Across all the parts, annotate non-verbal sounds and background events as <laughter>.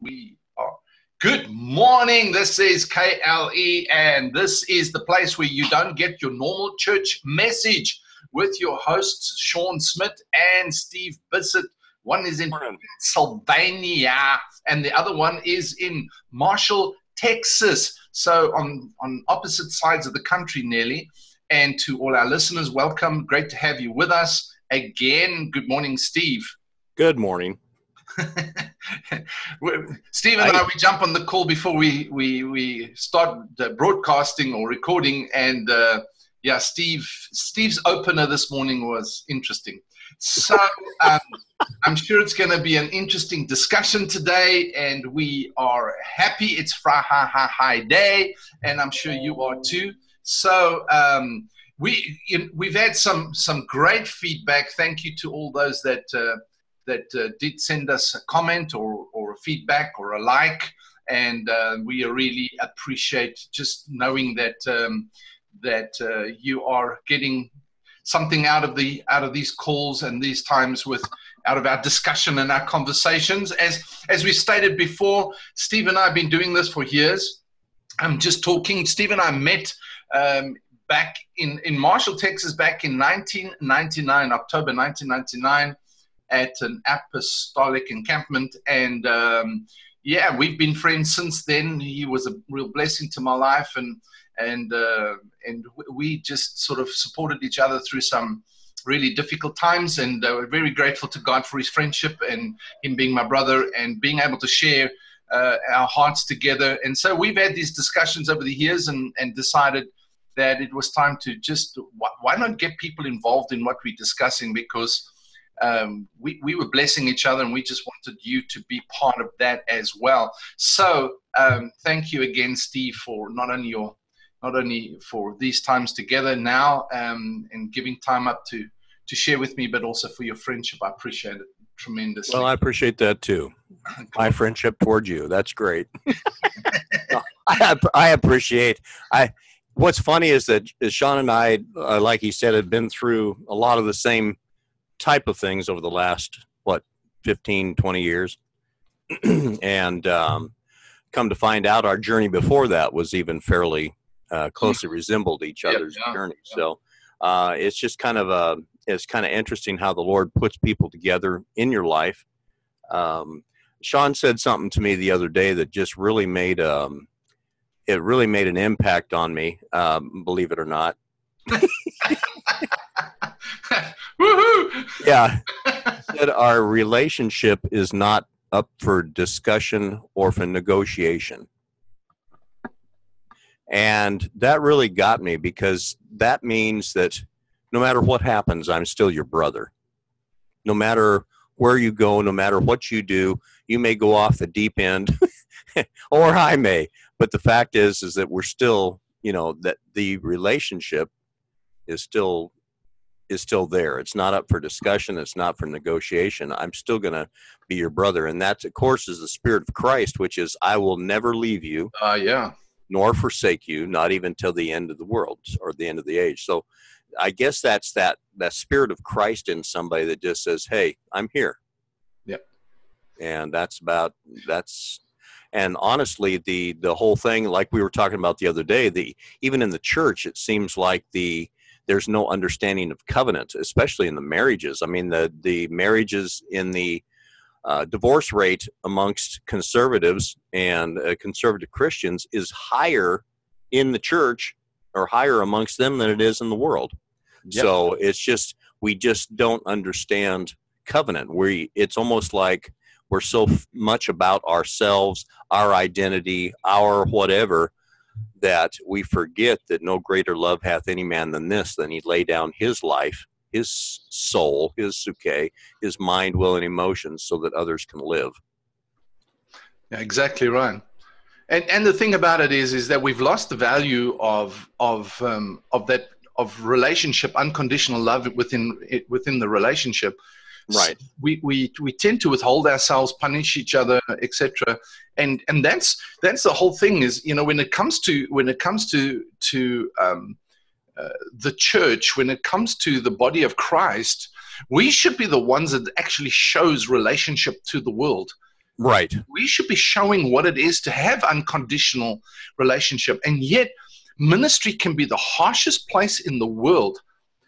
we are. Good morning. This is KLE, and this is the place where you don't get your normal church message with your hosts, Sean Smith and Steve Bissett. One is in Pennsylvania, and the other one is in Marshall, Texas. So, on, on opposite sides of the country, nearly. And to all our listeners, welcome. Great to have you with us again. Good morning, Steve. Good morning. <laughs> Steve and I, we jump on the call before we we we start broadcasting or recording, and uh, yeah, Steve Steve's opener this morning was interesting. So <laughs> um, I'm sure it's going to be an interesting discussion today, and we are happy. It's Fra Ha Ha High Day, and I'm sure you are too. So. Um, we we've had some some great feedback. Thank you to all those that uh, that uh, did send us a comment or, or a feedback or a like. And uh, we really appreciate just knowing that um, that uh, you are getting something out of the out of these calls and these times with out of our discussion and our conversations. As as we stated before, Steve and I have been doing this for years. I'm just talking. Steve and I met um, back in in Marshall, Texas, back in 1999, October 1999 at an apostolic encampment. And um, yeah, we've been friends since then. He was a real blessing to my life, and and uh, and we just sort of supported each other through some really difficult times. And uh, we're very grateful to God for His friendship and him being my brother and being able to share. Uh, our hearts together, and so we've had these discussions over the years, and, and decided that it was time to just why not get people involved in what we're discussing because um, we, we were blessing each other and we just wanted you to be part of that as well. So um, thank you again, Steve, for not only your not only for these times together now um, and giving time up to to share with me, but also for your friendship. I appreciate it tremendously. Well, I appreciate that too. <laughs> My friendship towards you. That's great. <laughs> I, I appreciate. I. What's funny is that Sean and I, uh, like he said, had been through a lot of the same type of things over the last what 15 20 years <clears throat> and um, come to find out our journey before that was even fairly uh, closely mm. resembled each other's yeah, journey yeah. so uh, it's just kind of a it's kind of interesting how the lord puts people together in your life um, sean said something to me the other day that just really made um, it really made an impact on me um, believe it or not <laughs> <laughs> <laughs> Woohoo! Yeah. <laughs> said our relationship is not up for discussion or for negotiation. And that really got me because that means that no matter what happens, I'm still your brother. No matter where you go, no matter what you do, you may go off the deep end <laughs> or I may. But the fact is is that we're still, you know, that the relationship is still is still there. It's not up for discussion. It's not for negotiation. I'm still going to be your brother. And that, of course, is the spirit of Christ, which is, I will never leave you. Uh, yeah. Nor forsake you, not even till the end of the world or the end of the age. So I guess that's that, that spirit of Christ in somebody that just says, Hey, I'm here. Yep. And that's about, that's, and honestly, the, the whole thing, like we were talking about the other day, the, even in the church, it seems like the, there's no understanding of covenant, especially in the marriages. I mean, the the marriages in the uh, divorce rate amongst conservatives and uh, conservative Christians is higher in the church or higher amongst them than it is in the world. Yep. So it's just we just don't understand covenant. We it's almost like we're so much about ourselves, our identity, our whatever that we forget that no greater love hath any man than this, than he lay down his life, his soul, his suke, his mind, will, and emotions so that others can live. Yeah, exactly right. And and the thing about it is is that we've lost the value of of um, of that of relationship, unconditional love within within the relationship right we, we we tend to withhold ourselves punish each other etc and and that's that's the whole thing is you know when it comes to when it comes to to um, uh, the church when it comes to the body of christ we should be the ones that actually shows relationship to the world Right. We should be showing what it is to have unconditional relationship. And yet, ministry can be the harshest place in the world.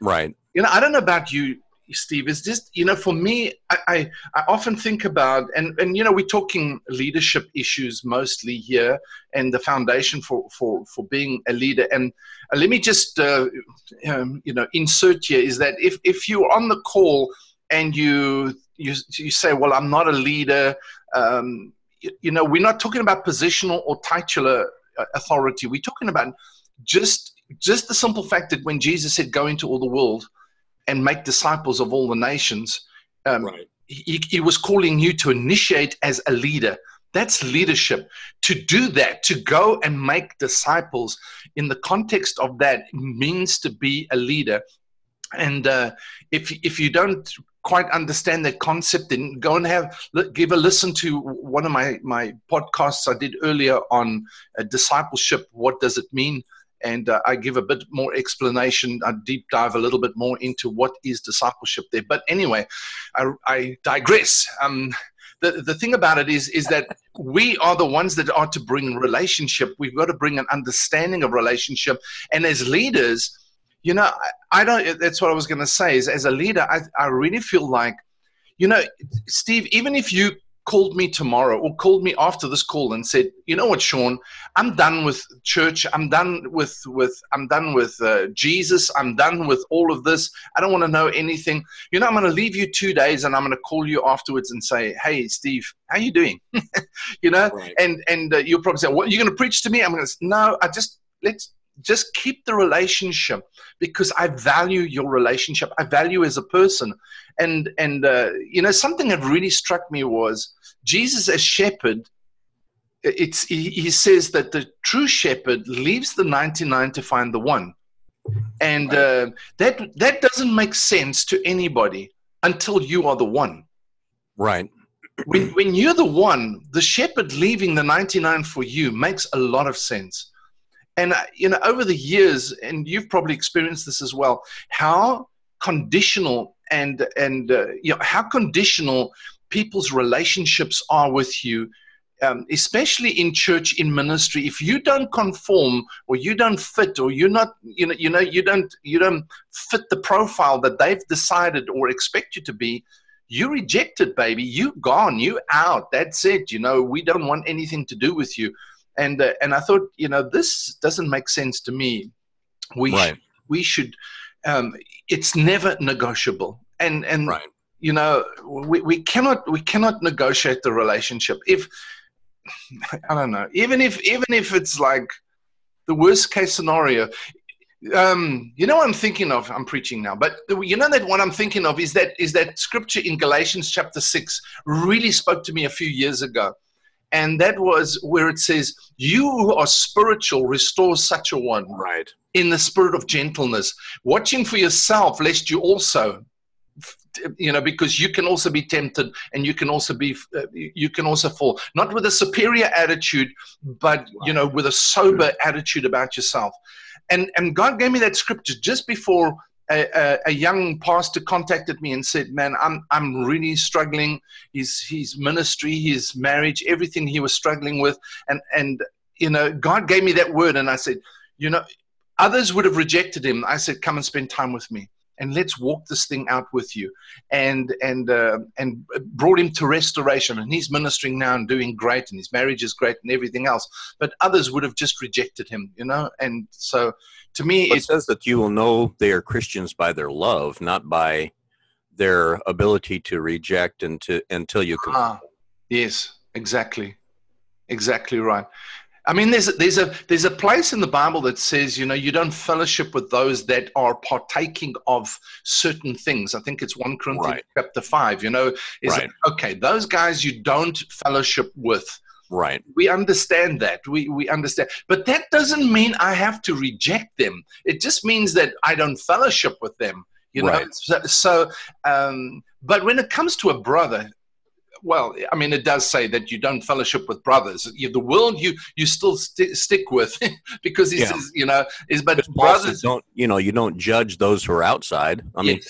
Right. You know, I don't know about you, Steve. Is just you know, for me, I, I, I often think about and and you know, we're talking leadership issues mostly here, and the foundation for for for being a leader. And uh, let me just uh, um, you know insert here is that if if you're on the call and you you you say, well, I'm not a leader. Um, you, you know, we're not talking about positional or titular uh, authority. We're talking about just just the simple fact that when Jesus said, "Go into all the world and make disciples of all the nations," um, Right. he, he was calling you to initiate as a leader. That's leadership. To do that, to go and make disciples in the context of that means to be a leader. And uh, if if you don't quite understand that concept, then go and have give a listen to one of my my podcasts I did earlier on uh, discipleship. What does it mean? And uh, I give a bit more explanation. I deep dive a little bit more into what is discipleship there. But anyway, I, I digress. Um, the, the thing about it is is that we are the ones that are to bring relationship. We've got to bring an understanding of relationship. And as leaders, you know, I, I don't. That's what I was going to say. Is as a leader, I I really feel like, you know, Steve. Even if you called me tomorrow or called me after this call and said, you know what, Sean, I'm done with church. I'm done with with I'm done with uh, Jesus. I'm done with all of this. I don't want to know anything. You know, I'm going to leave you two days and I'm going to call you afterwards and say, hey, Steve, how you doing? <laughs> you know, Right. and and uh, you'll probably say, what you're going to preach to me? I'm going to say no. I just let's just keep the relationship because I value your relationship. I value as a person. And and uh, you know something that really struck me was Jesus as shepherd. It's he, he says that the true shepherd leaves the 99 to find the one, and uh, that that doesn't make sense to anybody until you are the one. Right. When when you're the one, the shepherd leaving the 99 for you makes a lot of sense. And uh, you know, over the years, and you've probably experienced this as well, how conditional and and uh, you know how conditional people's relationships are with you, um, especially in church, in ministry. If you don't conform, or you don't fit, or you're not, you know, you know, you don't you don't fit the profile that they've decided or expect you to be. You rejected, baby. You gone. You out. That's it. You know, we don't want anything to do with you and uh, and I thought, you know, this doesn't make sense to me. We Right. sh- we should. Um, it's never negotiable, and and Right. you know, we, we cannot we cannot negotiate the relationship. If <laughs> I don't know, even if even if it's like the worst case scenario. Um, you know what I'm thinking of? I'm preaching now, but you know that what I'm thinking of is that is that scripture in Galatians chapter six really spoke to me a few years ago and that was where it says, "You who are spiritual, restore such a one Right. in the spirit of gentleness, watching for yourself, lest you also." You know, because you can also be tempted, and you can also be, uh, you can also fall. Not with a superior attitude, but you know, with a sober attitude about yourself. And and God gave me that scripture just before a, a, a young pastor contacted me and said, "Man, I'm I'm really struggling. His his ministry, his marriage, everything he was struggling with, and and you know, God gave me that word, and I said, you know, others would have rejected him. I said, come and spend time with me, and let's walk this thing out with you, and and uh, and brought him to restoration, and he's ministering now and doing great, and his marriage is great, and everything else. But others would have just rejected him, you know, and so to me, It says that you will know they are Christians by their love, not by their ability to reject and to until you can. Ah, yes, exactly, exactly right. I mean, there's there's a there's a place in the Bible that says, you know, you don't fellowship with those that are partaking of certain things. I think it's one Corinthians Right. chapter five. You know, is Right. okay. Those guys you don't fellowship with. Right. We understand that. We we understand, but that doesn't mean I have to reject them. It just means that I don't fellowship with them. You know. Right. So, so um, but when it comes to a brother, well, I mean, it does say that you don't fellowship with brothers. You, the world you you still sti stick with <laughs> because he Yeah. says, you know, is but brothers. don't you know you don't judge those who are outside. I mean,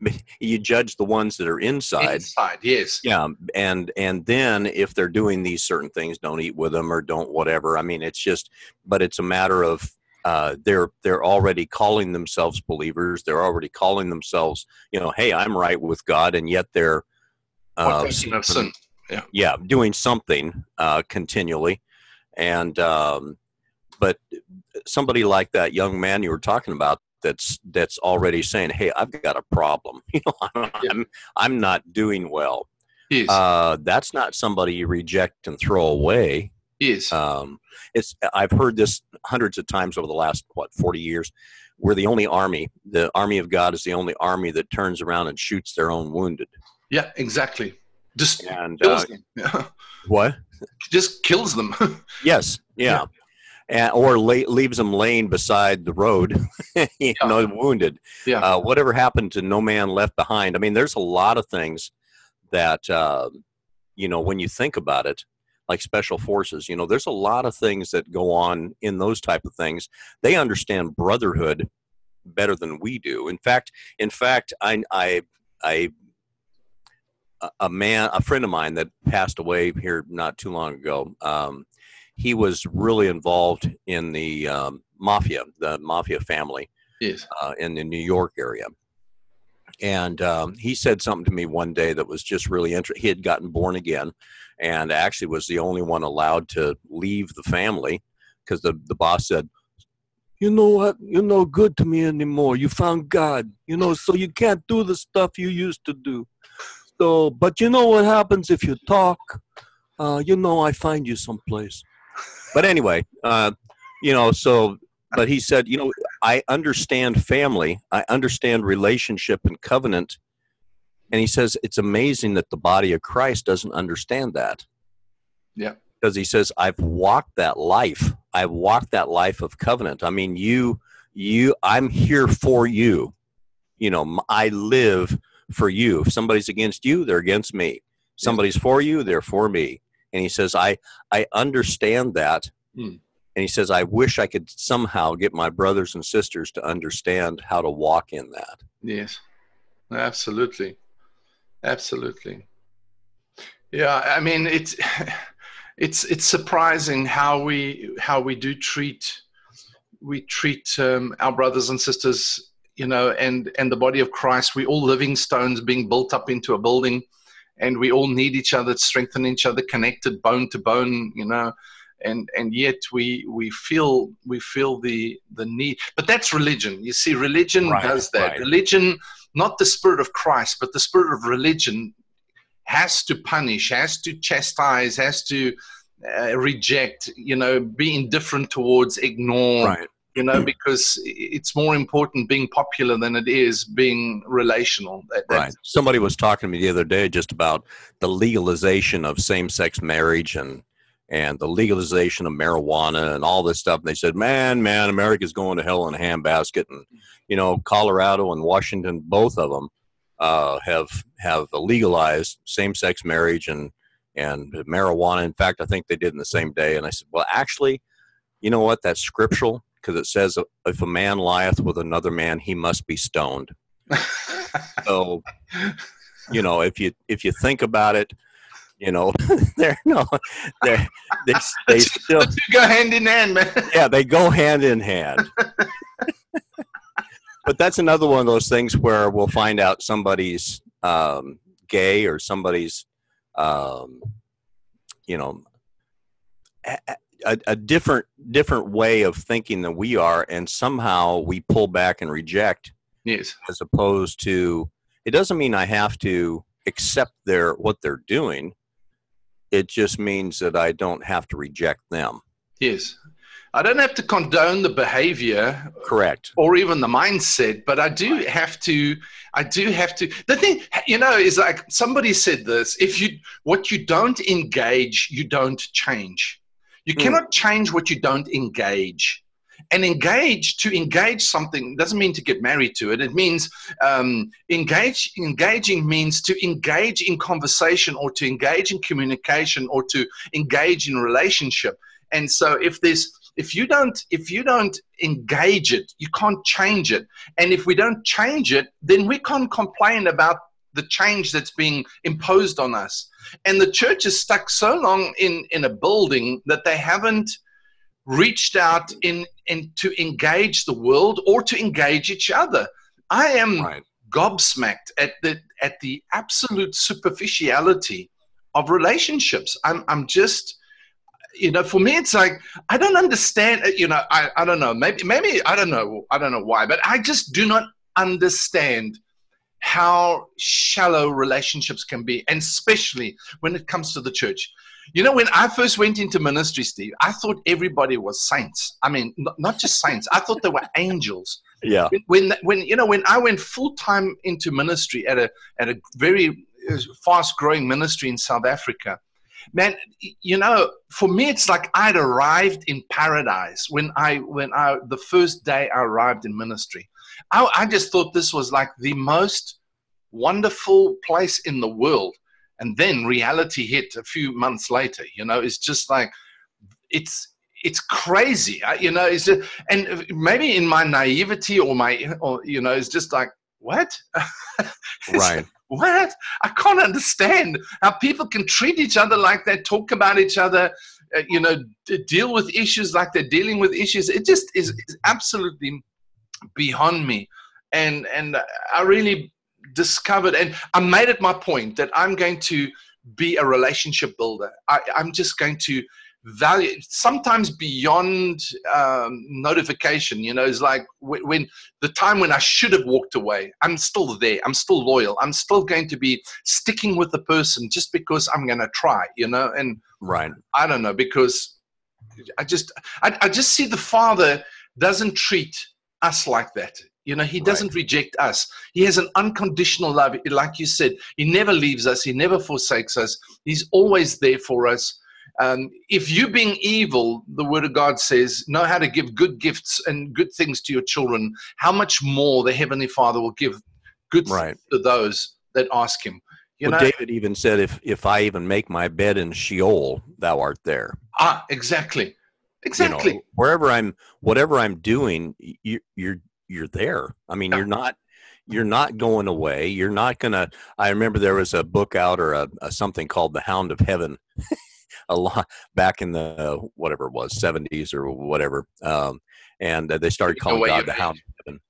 <laughs> you judge the ones that are inside. Inside, yes. Yeah, and and then if they're doing these certain things, don't eat with them or don't whatever. I mean, it's just, but it's a matter of uh, they're they're already calling themselves believers. They're already calling themselves, you know, hey, I'm right with God, and yet they're uh. Yeah. yeah, doing something uh, continually, and um, but somebody like that young man you were talking about that's that's already saying, "Hey, I've got a problem. <laughs> You know, I'm yeah. I'm, I'm, not doing well." Yes. Uh, that's not somebody you reject and throw away. Yes. Um, it's I've heard this hundreds of times over the last what forty years. We're the only army. The army of God is the only army that turns around and shoots their own wounded. Yeah, exactly. Just and uh, <laughs> what? Just kills them. <laughs> yes. Yeah. yeah and, or lay, leaves them laying beside the road, <laughs> you yeah. know, wounded. Yeah. Uh, whatever happened to No Man Left Behind? I mean, there's a lot of things that, uh, you know, when you think about it, like special forces, you know, there's a lot of things that go on in those type of things. They understand brotherhood better than we do. In fact, in fact, I, I, I a man, a friend of mine that passed away here not too long ago. Um, he was really involved in the um, mafia, the mafia family, yes. uh, in the New York area. And um, he said something to me one day that was just really interesting. He had gotten born again, and actually was the only one allowed to leave the family because the the boss said, "You know what? You're no good to me anymore. You found God. You know, so you can't do the stuff you used to do. So, but you know what happens if you talk? Uh, you know, I find you someplace." But anyway, uh, you know, so but he said, you know, I understand family, I understand relationship and covenant. And he says it's amazing that the body of Christ doesn't understand that. Yeah. Because he says, I've walked that life. I've walked that life of covenant. I mean, you, you, I'm here for you. You know, I live for you. If somebody's against you, they're against me. Somebody's for you, they're for me. And he says i i understand that. Hmm. and he says i wish i could somehow get my brothers and sisters to understand how to walk in that. Yes. Absolutely. Absolutely. Yeah i mean it's <laughs> it's it's surprising how we how we do treat we treat um, our brothers and sisters you know and and the body of christ we all living stones being built up into a building and we all need each other, strengthen each other, connected bone to bone, you know. And and yet we we feel we feel the the need, but that's religion. You see, religion right, does that. Right. Religion, not the spirit of Christ, but the spirit of religion, has to punish, has to chastise, has to uh, reject, you know, be indifferent towards, ignore, right you know, because it's more important being popular than it is being relational. right. Somebody was talking to me the other day just about the legalization of same-sex marriage and and the legalization of marijuana and all this stuff. And they said, "Man, man, America's going to hell in a handbasket." And you know, Colorado and Washington, both of them uh, have have legalized same-sex marriage and and marijuana. In fact, I think they did in the same day. And I said, "Well, actually." You know what? That's scriptural because it says if a man lieth with another man, he must be stoned. <laughs> so, you know, if you if you think about it, you know, <laughs> they're no, they're they, <laughs> they still go hand in hand, man. yeah, they go hand in hand. but that's another one of those things where we'll find out somebody's um, gay or somebody's, um, you know, a, a, different different way of thinking than we are and somehow we pull back and reject yes. as opposed to it doesn't mean i have to accept their what they're doing. It just means that i don't have to reject them. Yes. I don't have to condone the behavior correct. or even the mindset but i do have to i do have to. The thing you know is like somebody said this if you what you don't engage you don't change you mm. cannot change what you don't engage. And engage to engage something doesn't mean to get married to it. It means um, engage. Engaging means to engage in conversation or to engage in communication or to engage in relationship. And so, if there's if you don't if you don't engage it you can't change it and if we don't change it then we can't complain about the change that's being imposed on us and the church is stuck so long in in a building that they haven't reached out in in to engage the world or to engage each other i am right. gobsmacked at the at the absolute superficiality of relationships i'm i'm just you know, for me, it's like I don't understand. Uh, you know, I, I don't know. Maybe maybe I don't know. I don't know why, but I just do not understand how shallow relationships can be, and especially when it comes to the church. You know, when I first went into ministry, Steve, I thought everybody was saints. I mean, not, just saints. I thought they were <laughs> angels. Yeah. When when you know when I went full time into ministry at a at a very uh, fast growing ministry in South Africa, man you know for me it's like i'd arrived in paradise when i when i the first day i arrived in ministry i, I just thought this was like the most wonderful place in the world. And then reality hit a few months later you know? It's just like it's it's crazy. You know it's just, and maybe in my naivety or my or you know it's just like what? <laughs> Right. what? I can't understand how people can treat each other like that, talk about each other, uh, you know, d- deal with issues like they're dealing with issues. It just is, is absolutely beyond me. And and I really discovered, and I made it my point that I'm going to be a relationship builder. I, I'm just going to value sometimes beyond um, notification you know it's like when, when, the time when i should have walked away i'm still there i'm still loyal i'm still going to be sticking with the person just because i'm going to try you know and right i don't know because i just I, I just see the father doesn't treat us like that you know, he doesn't right. reject us. He has an unconditional love. Like you said, he never leaves us, he never forsakes us. He's always there for us. Um, if you, being evil, the Word of God says, know how to give good gifts and good things to your children, how much more the Heavenly Father will give good right. to those that ask Him. You well, know? David even said, "If if I even make my bed in Sheol, Thou art there." Ah, exactly, exactly. You know, wherever I'm, whatever I'm doing, you, you're you're there. I mean, yeah. you're not you're not going away. You're not gonna. I remember there was a book out or a, a something called The Hound of Heaven. <laughs> a lot back in the whatever it was 70s or whatever um, and uh, they started calling no god the hound of heaven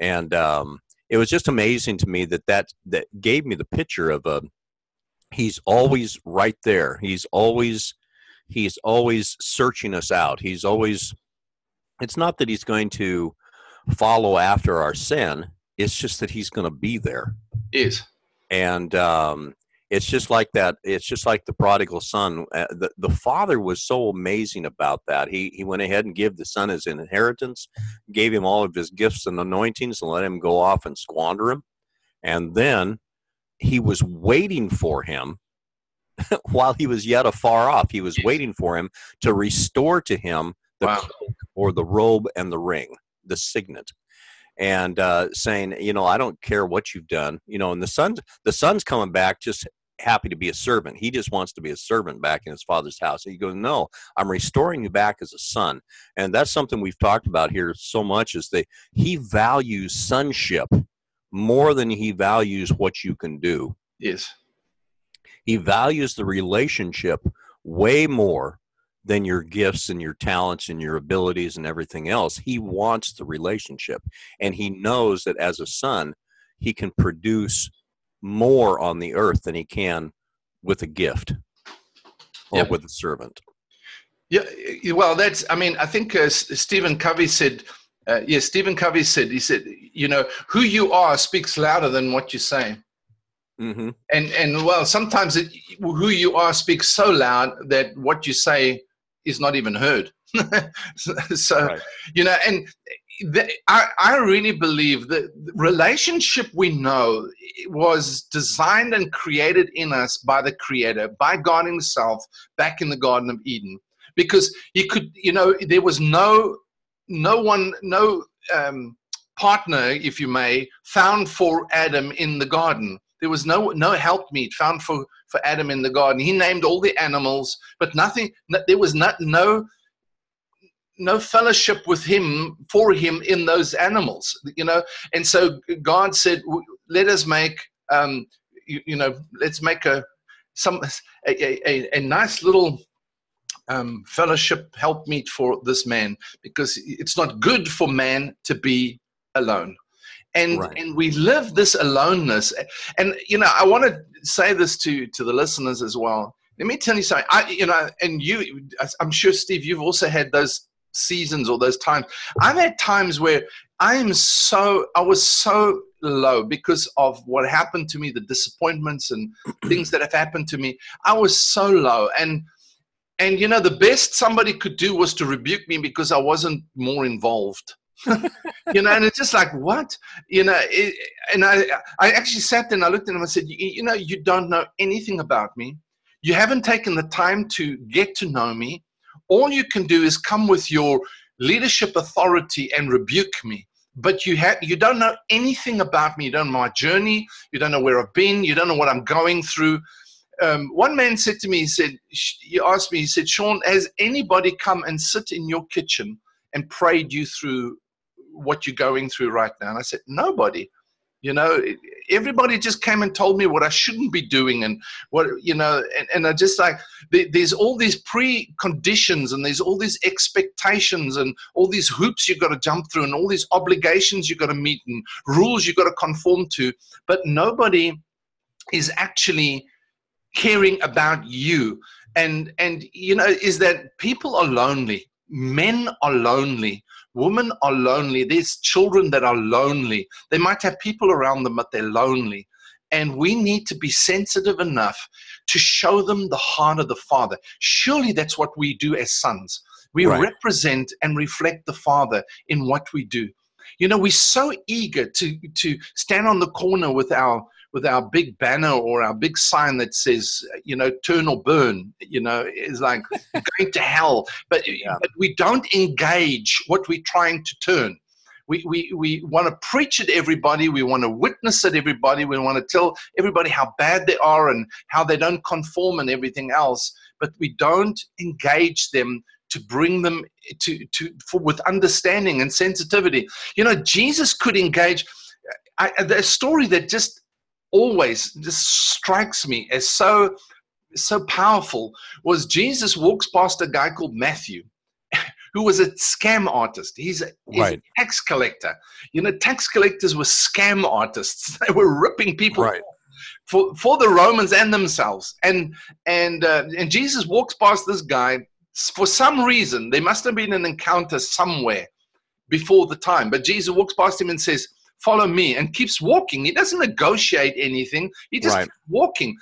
and um, it was just amazing to me that that that gave me the picture of a um, he's always right there he's always he's always searching us out. He's always it's not that he's going to follow after our sin it's just that he's going to be there. Is. And um, it's just like that it's just like the prodigal son uh, the, the father was so amazing about that. He he went ahead and gave the son his inheritance gave him all of his gifts and anointings and let him go off and squander them and then he was waiting for him <laughs> while he was yet afar off he was waiting for him to restore to him the wow. cloak or the robe and the ring the signet and uh, saying, you know, I don't care what you've done, you know, and the son's the son's coming back just happy to be a servant. He just wants to be a servant back in his father's house. And he goes, No, I'm restoring you back as a son. And that's something we've talked about here so much is that he values sonship more than he values what you can do. Yes. He values the relationship way more than your gifts and your talents and your abilities and everything else. He wants the relationship. And he knows that as a son, he can produce more on the earth than he can with a gift or yep. with a servant. Yeah, well, that's. I mean, I think uh, Stephen Covey said. Uh, yeah, Stephen Covey said. He said, you know, who you are speaks louder than what you say. Mm-hmm. And and well, sometimes it, who you are speaks so loud that what you say is not even heard. <laughs> so right. you know, and the, I, I really believe that relationship we know was designed and created in us by the creator by god himself back in the garden of eden because he could you know there was no no one no um, partner if you may found for adam in the garden there was no no helpmeet found for for adam in the garden. He named all the animals but nothing there was not no no fellowship with him for him in those animals you know? And so god said let us make um, you, you know let's make a some a, a, a nice little um, fellowship helpmeet for this man because it's not good for man to be alone and right. and we live this aloneness. And you know i want to say this to to the listeners as well. Let me tell you something. I you know and you i'm sure steve you've also had those seasons or those times. I've had times where i am so i was so low because of what happened to me the disappointments and <clears throat> things that have happened to me. I was so low. And and you know the best somebody could do was to rebuke me because i wasn't more involved <laughs> you know and it's just like what? You know it, and i i actually sat there and i looked at him and i said you, know you don't know anything about me. You haven't taken the time to get to know me. All you can do is come with your leadership authority and rebuke me. But you have you don't know anything about me. You don't know my journey. You don't know where i've been. You don't know what i'm going through. Um, one man said to me, he said, he asked me, he said, Sean, has anybody come and sit in your kitchen and prayed you through what you're going through right now? And I said, nobody. You know, everybody just came and told me what I shouldn't be doing, and what you know, and, and I just like there's all these preconditions, and there's all these expectations, and all these hoops you've got to jump through, and all these obligations you've got to meet, and rules you've got to conform to. But nobody is actually caring about you and and you know is that people are lonely men are lonely women are lonely. There's children that are lonely. They might have people around them but they're lonely. And we need to be sensitive enough to show them the heart of the father. Surely that's what we do as sons. We right. represent and reflect the father in what we do. You know we're so eager to to stand on the corner with our with our big banner or our big sign that says, you know, turn or burn, you know, is like going to hell. But, <laughs> yeah. but we don't engage what we're trying to turn. We, we, we want to preach at everybody. We want to witness at everybody. We want to tell everybody how bad they are and how they don't conform and everything else. But we don't engage them to bring them to, to for, with understanding and sensitivity. You know, Jesus could engage. I, the story that just always just strikes me as so so powerful was Jesus walks past a guy called Matthew <laughs> who was a scam artist. He's a, he's right. a tax collector. You know, tax collectors were scam artists. <laughs> They were ripping people right. for for the Romans and themselves. And and uh, and Jesus walks past this guy for some reason. There must have been an encounter somewhere before the time. But Jesus walks past him and says, follow me, and keeps walking. He doesn't negotiate anything. He just right. walking.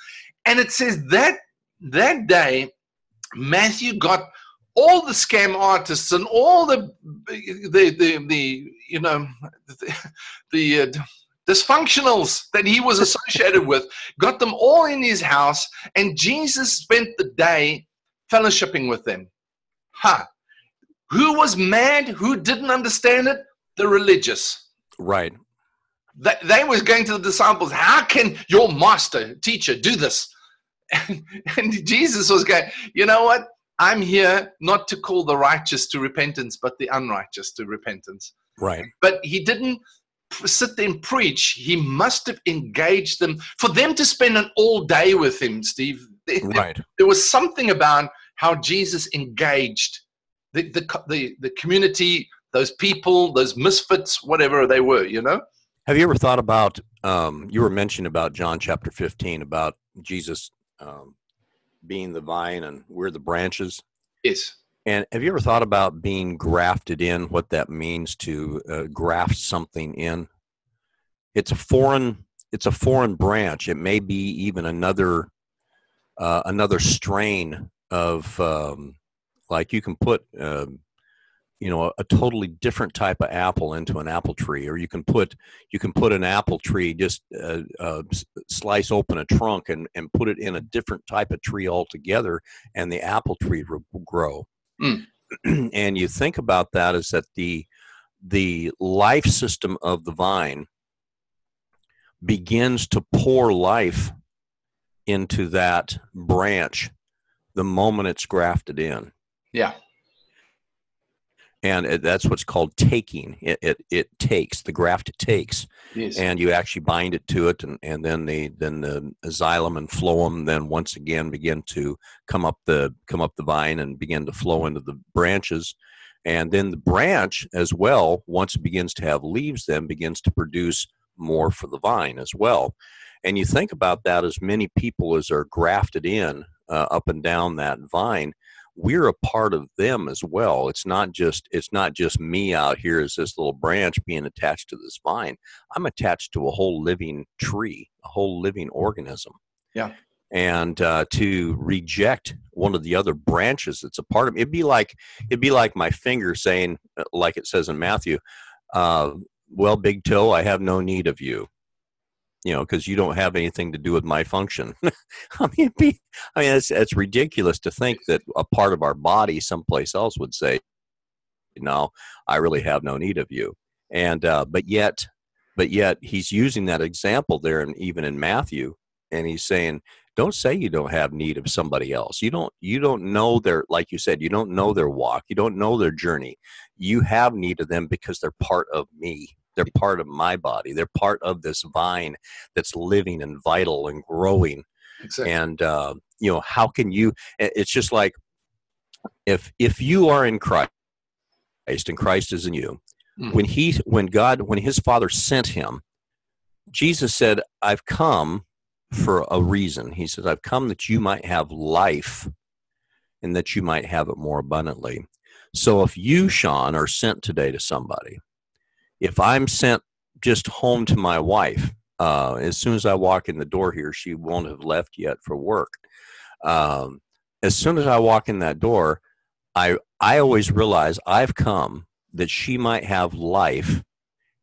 And it says that that day, Matthew got all the scam artists and all the the the, the you know the, <laughs> the uh, dysfunctionals that he was associated <laughs> with got them all in his house and jesus spent the day fellowshipping with them huh who was mad who didn't understand it the religious right they, they was going to the disciples, how can your master, teacher, do this? And, and Jesus was going, you know what? I'm here not to call the righteous to repentance, but the unrighteous to repentance. Right. But he didn't sit there and preach. He must have engaged them for them to spend an all day with him, Steve. <laughs> Right. There was something about how Jesus engaged the, the, the, the community, those people, those misfits, whatever they were, you know? Have you ever thought about? Um, you were mentioning about John chapter fifteen about Jesus um, being the vine and we're the branches. Yes. And have you ever thought about being grafted in? What that means to uh, graft something in? It's a foreign. It's a foreign branch. It may be even another uh, another strain of um, like you can put uh, you know a, a, totally different type of apple into an apple tree or you can put you can put an apple tree just uh, uh, slice open a trunk and, and put it in a different type of tree altogether and the apple tree will grow. Mm. <clears throat> and you think about that is that the the life system of the vine begins to pour life into that branch the moment it's grafted in. Yeah and it, that's what's called taking. It, it it takes the graft takes, Yes. and you actually bind it to it, and, and then the then the xylem and phloem then once again begin to come up the come up the vine and begin to flow into the branches, and then the branch as well once it begins to have leaves, then begins to produce more for the vine as well. And you think about that as many people as are grafted in uh, up and down that vine we're a part of them as well. It's not just it's not just me out here as this little branch being attached to this vine. I'm attached to a whole living tree a whole living organism. Yeah. and uh, to reject one of the other branches that's a part of it, it'd be like it'd be like my finger saying uh, like it says in matthew uh, well big toe i have no need of you you know because you don't have anything to do with my function. <laughs> I mean be, i mean it's, it's ridiculous to think that a part of our body someplace else would say no i really have no need of you. And uh, but yet but yet he's using that example there and even in matthew and he's saying don't say you don't have need of somebody else. You don't you don't know their like you said you don't know their walk. You don't know their journey. You have need of them because they're part of me they're part of my body they're part of this vine that's living and vital and growing exactly. and uh, you know how can you it's just like if if you are in christ and christ is in you Mhm. when he when god when his father sent him jesus said i've come for a reason he says i've come that you might have life and that you might have it more abundantly so if you sean are sent today to somebody if i'm sent just home to my wife uh, as soon as I walk in the door here, she won't have left yet for work. Um, as soon as I walk in that door, I I always realize I've come that she might have life,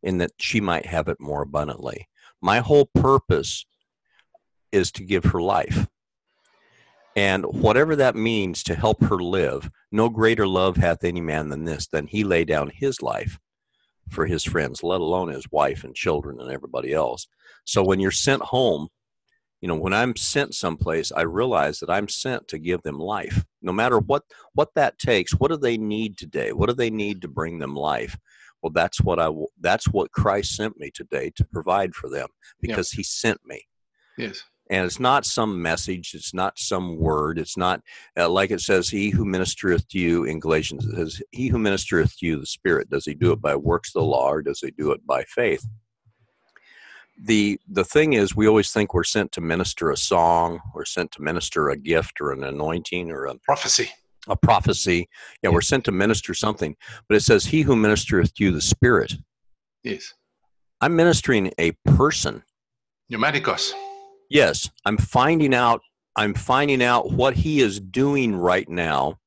and that she might have it more abundantly. My whole purpose is to give her life. And whatever that means to help her live, no greater love hath any man than this, than he lay down his life for his friends, let alone his wife and children and everybody else. So when you're sent home, you know, when I'm sent someplace, I realize that I'm sent to give them life. No matter what what that takes, what do they need today? What do they need to bring them life? Well, that's what I that's what Christ sent me today to provide for them because he sent me. yes. And it's not some message, it's not some word, it's not uh, like it says, He who ministereth to you in Galatians, it says, He who ministereth to you the Spirit, does he do it by works of the law or does he do it by faith? The the thing is, we always think we're sent to minister a song, we're sent to minister a gift or an anointing or a, Prophecy. a prophecy. Yeah, we're sent to minister something, but it says, He who ministereth to you the Spirit. Yes. I'm ministering a person. Pneumaticos. Yes, I'm finding out. I'm finding out what he is doing right now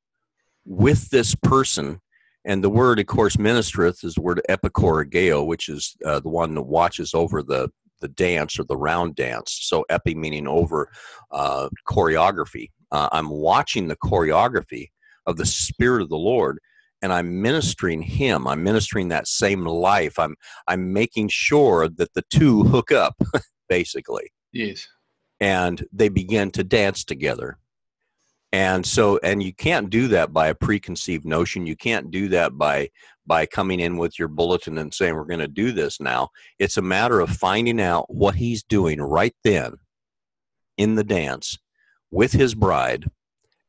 with this person. And the word, of course, ministereth is the word epichoregeo, which is uh, the one that watches over the the dance or the round dance. So epi meaning over uh, choreography. Uh, I'm watching the choreography of the Spirit of the Lord, and I'm ministering Him. I'm ministering that same life. I'm I'm making sure that the two hook up, <laughs> basically Yes. and they begin to dance together. And so, and you can't do that by a preconceived notion. You can't do that by by coming in with your bulletin and saying we're going to do this now. It's a matter of finding out what he's doing right then in the dance with his bride,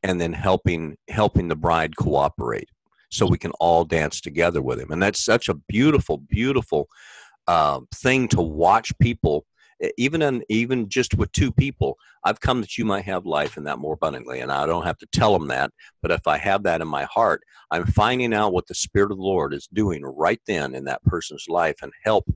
and then helping helping the bride cooperate so we can all dance together with him. And that's such a beautiful, beautiful uh, thing to watch people even in even just with two people i've come that you might have life in that more abundantly and i don't have to tell them that but if i have that in my heart i'm finding out what the spirit of the lord is doing right then in that person's life and help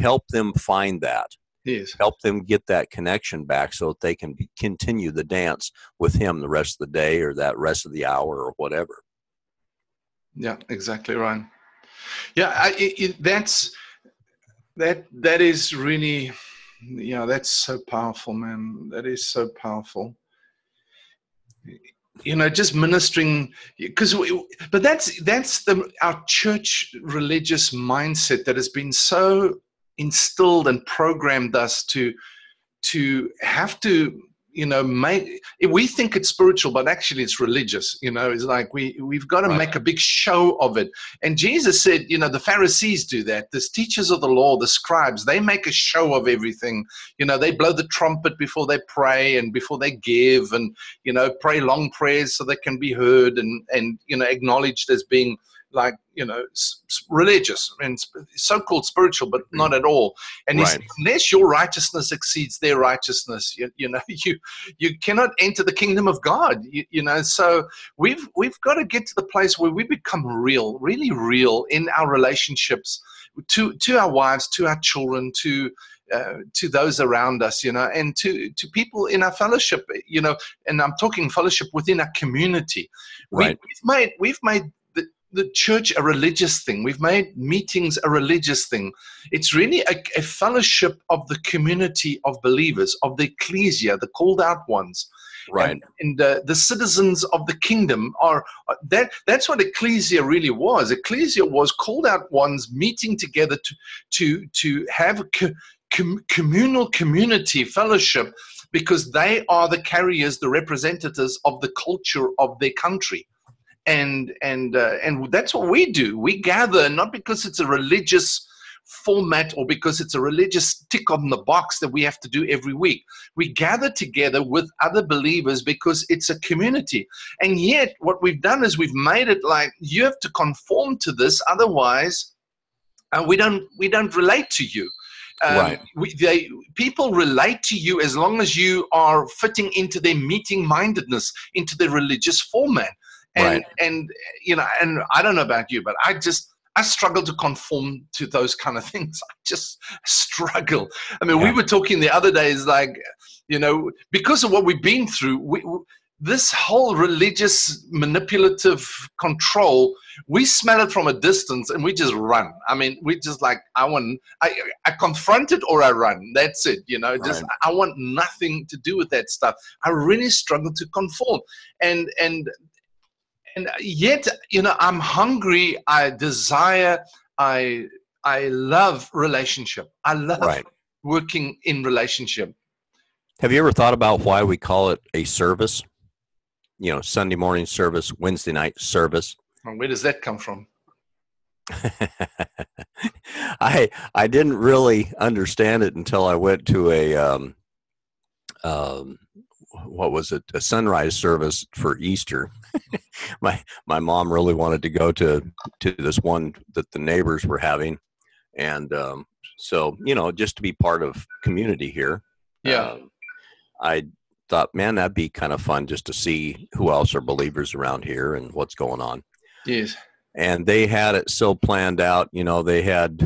help them find that Yes. help them get that connection back so that they can be, continue the dance with him the rest of the day or that rest of the hour or whatever Yeah, exactly right. Yeah, I, it, it, that's that. That is really, yeah, that's so powerful, man. That is so powerful. You know, just ministering because, but that's that's the our church religious mindset that has been so instilled and programmed us to to have to you know, make, we think it's spiritual, but actually it's religious. You know, it's like we we've got to right. make a big show of it. And Jesus said, you know, the Pharisees do that. The teachers of the law, the scribes, they make a show of everything. You know, they blow the trumpet before they pray and before they give, and you know, pray long prayers so they can be heard and and you know, acknowledged as being like you know religious and so-called spiritual but not at all and right. unless your righteousness exceeds their righteousness you, you, know <laughs> you you cannot enter the kingdom of god you, you know so we've we've got to get to the place where we become real really real in our relationships to to our wives to our children to uh, to those around us, you know, and to to people in our fellowship, you know, and I'm talking fellowship within our community. Right. We, have made we've made the church a religious thing. We've made meetings a religious thing. It's really a, a, fellowship of the community of believers, of the ecclesia, the called out ones. Right. And, and uh, the citizens of the kingdom are that. That's what ecclesia really was. Ecclesia was called out ones meeting together to to to have co- com- communal community fellowship because they are the carriers, the representatives of the culture of their country and and uh, and that's what we do. We gather not because it's a religious format or because it's a religious tick on the box that we have to do every week. We gather together with other believers because it's a community. And yet, what we've done is we've made it like you have to conform to this, otherwise, uh, we don't we don't relate to you. Um, right. We, they, people relate to you as long as you are fitting into their meeting mindedness, into their religious format and right. and you know and i don't know about you but i just i struggle to conform to those kind of <laughs> things i just struggle i mean yeah. we were talking the other day is like you know because of what we've been through we, this whole religious manipulative control we smell it from a distance and we just run i mean we just like i want i i confront it or i run that's it you know just right. i want nothing to do with that stuff i really struggle to conform and and and yet you know i'm hungry. I desire i i love relationship. I love right. working in relationship. Have you ever thought about why we call it a service? You know sunday morning service wednesday night service. Where does that come from? <laughs> I i didn't really understand it until i went to a um, um, what was it? A sunrise service for Easter. <laughs> my my mom really wanted to go to to this one that the neighbors were having, and um, so you know just to be part of community here. Yeah, uh, I thought, man, that'd be kind of fun just to see who else are believers around here and what's going on. Yes. And they had it so planned out. You know, they had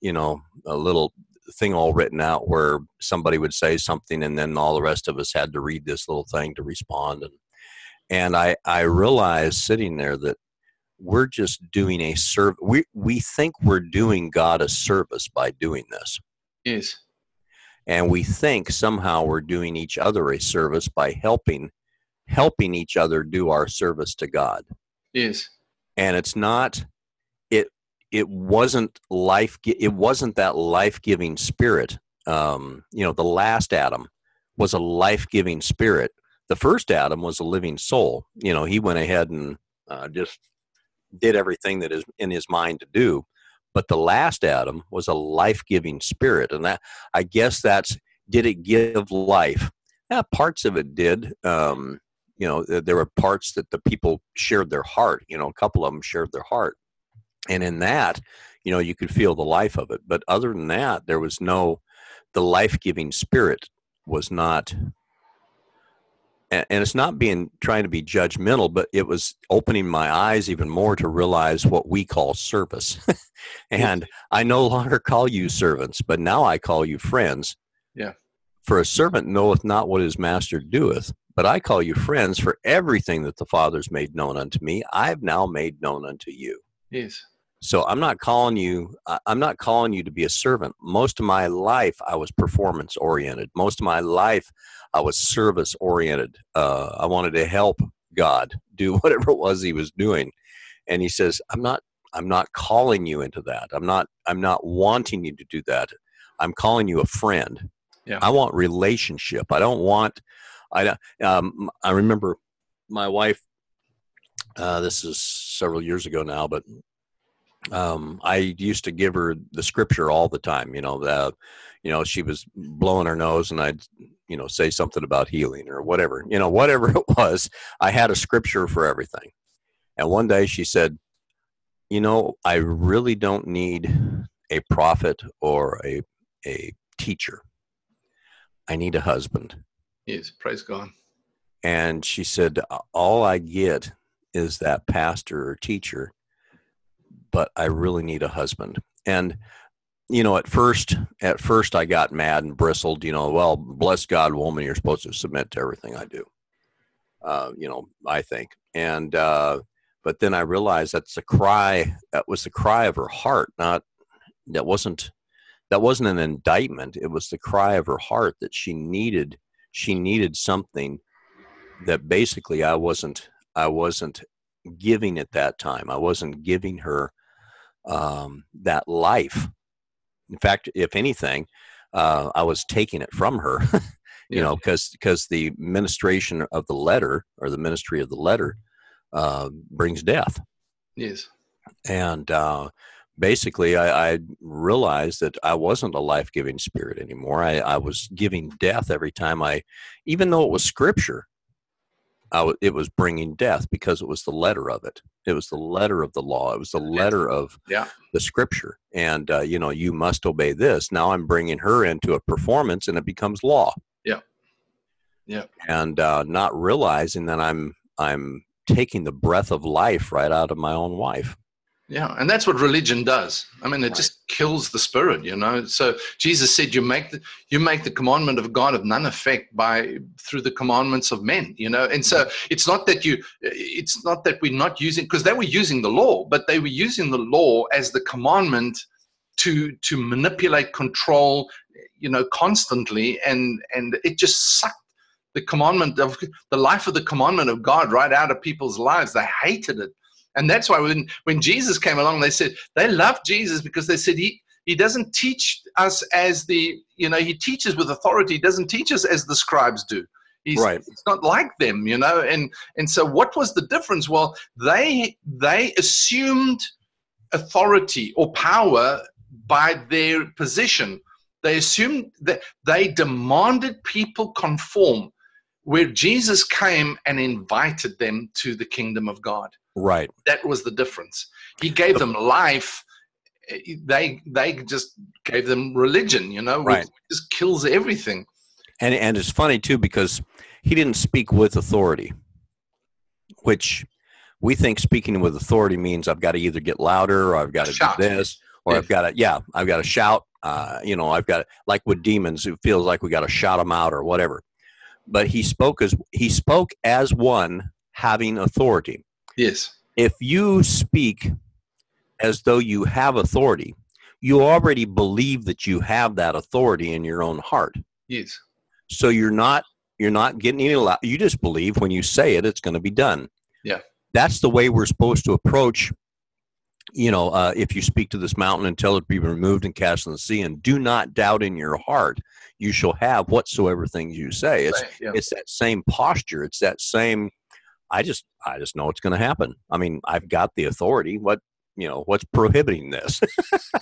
you know a little thing all written out where somebody would say something and then all the rest of us had to read this little thing to respond and and I I realized sitting there that we're just doing a serve we we think we're doing God a service by doing this. Yes. And we think somehow we're doing each other a service by helping helping each other do our service to God. Yes. And it's not it it wasn't life it wasn't that life-giving spirit um, you know the last adam was a life-giving spirit the first adam was a living soul. You know he went ahead and uh, just did everything that is in his mind to do. But the last adam was a life-giving spirit and that i guess that's did it give life? Yeah parts of it did. Um, you know there were parts that the people shared their heart you know a couple of them shared their heart. And in that you know you could feel the life of it. But other than that there was no the life-giving spirit was not and, it's not being trying to be judgmental but it was opening my eyes even more to realize what we call service. <laughs> And i no longer call you servants but now i call you friends. Yeah. For a servant knoweth not what his master doeth but i call you friends for everything that the father's made known unto me. I've now made known unto you. Yes so I'm not calling you. I'm not calling you to be a servant. Most of my life, I was performance oriented. Most of my life, I was service oriented. Uh, I wanted to help God <laughs> do whatever it was He was doing, and He says, "I'm not. I'm not calling you into that. I'm not. I'm not wanting you to do that. I'm calling you a friend. Yeah. I want relationship. I don't want. I um, I remember my wife. Uh, this is several years ago now, but um, I used to give her the scripture all the time. You know, that you know she was blowing her nose, and I'd you know say something about healing or whatever. You know, <laughs> whatever it was, I had a scripture for everything. And one day she said, "You know, I really don't need a prophet or a a teacher. I need a husband." Yes, praise God. And she said, "All I get is that pastor or teacher." But I really need a husband. And you know, at first, at first, I got mad and bristled. You know, well, bless God, woman, you're supposed to submit to everything I do. Uh, you know, I think, and uh, but then I realized that's a cry. That was the cry of her heart. Not that wasn't that wasn't an indictment. It was the cry of her heart that she needed. She needed something that basically I wasn't. I wasn't giving at that time. I wasn't giving her um, that life. In fact, if anything, uh, I was taking it from her, <laughs> you yeah. know, because because the ministration of the letter or the ministry of the letter uh, brings death. Yes, and uh, basically, I, I, realized that I wasn't a life giving spirit anymore. I, I was giving death every time I, even though it was scripture, w- it was bringing death because it was the letter of it. It was the letter of the law. It was the letter of yeah. the scripture. And, uh, you know, you must obey this. Now I'm bringing her into a performance and it becomes law. Yeah. Yeah. And uh, not realizing that I'm, I'm taking the breath of life right out of my own wife. Yeah, and that's what religion does. I mean, it right. just kills the spirit, you know. So Jesus said, "You make the you make the commandment of God of none effect by through the commandments of men," you know. And so mm-hmm. it's not that you, it's not that we're not using because they were using the law, but they were using the law as the commandment to to manipulate, control, you know, constantly, and and it just sucked the commandment of the life of the commandment of God right out of people's lives. They hated it and that's why when, when Jesus came along, they said they loved Jesus because they said he, he doesn't teach us as the, you know, he teaches with authority, he doesn't teach us as the scribes do. He's, right. It's not like them, you know. And and so what was the difference? Well, they they assumed authority or power by their position. They assumed that they demanded people conform, where Jesus came and invited them to the kingdom of God. Right. That was the difference. He gave them life. They they just gave them religion. You know, right. just kills everything. And and it's funny too because he didn't speak with authority, which we think speaking with authority means I've got to either get louder or I've got to shout. do this or I've got to yeah I've got to shout. Uh, you know, I've got like with demons, it feels like we got to shout them out or whatever. But he spoke as he spoke as one having authority. Yes. If you speak as though you have authority, you already believe that you have that authority in your own heart. Yes. So you're not you're not getting any you just believe when you say it it's going to be done. Yeah. That's the way we're supposed to approach you know, uh, if you speak to this mountain and tell it to be removed and cast in the sea, and do not doubt in your heart, you shall have whatsoever things you say. It's yeah. it's that same posture. It's that same I just I just know it's going to happen. I mean, I've got the authority. What you know, what's prohibiting this?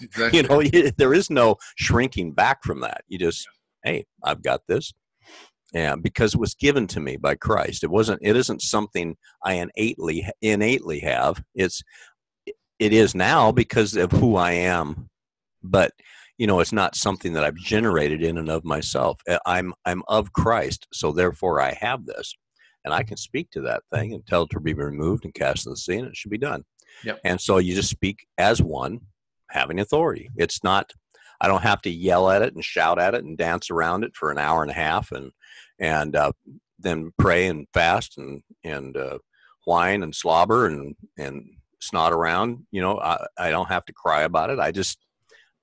exactly. <laughs> You know, there is no shrinking back from that. You just, hey, I've got this. Yeah, because it was given to me by Christ. It wasn't. It isn't something I innately innately have. It's it is now because of who I am, but you know, it's not something that I've generated in and of myself. I'm I'm of Christ, so therefore I have this and I can speak to that thing and tell it to be removed and cast in the sea, and it should be done. Yep. And so you just speak as one having authority. It's not. I don't have to yell at it and shout at it and dance around it for an hour and a half and and uh, then pray and fast and and uh, whine and slobber and and snot around. You know, I, I don't have to cry about it. I just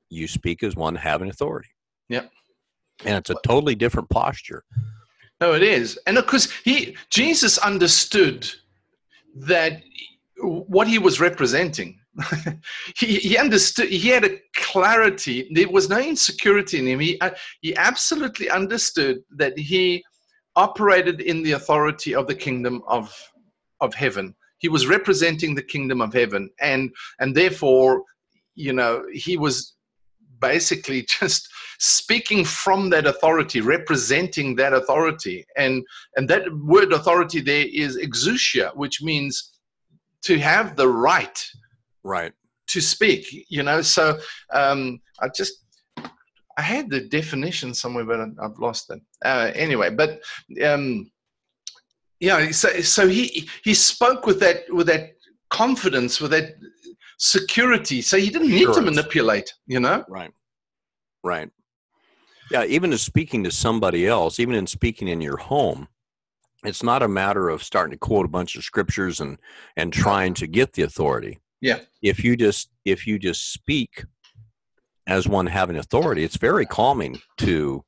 you speak as one having authority. Yep. And it's a totally different posture. No, it is, and of course, he Jesus understood that what he was representing. <laughs> he, he understood. He had a clarity. There was no insecurity in him. He uh, he absolutely understood that he operated in the authority of the kingdom of of heaven. He was representing the kingdom of heaven, and and therefore, you know, he was basically <laughs> just speaking from that authority, representing that authority, and and that word authority there is exousia, which means to have the right, right, to speak. You know, so um, I just I had the definition somewhere, but I've lost it. Uh, anyway, but um, yeah, so so he he spoke with that with that confidence, with that security. So he didn't need to manipulate. You know, right, right. Yeah, even in speaking to somebody else, even in speaking in your home, it's not a matter of starting to quote a bunch of scriptures and and trying to get the authority. Yeah. If you just if you just speak as one having authority, it's very calming to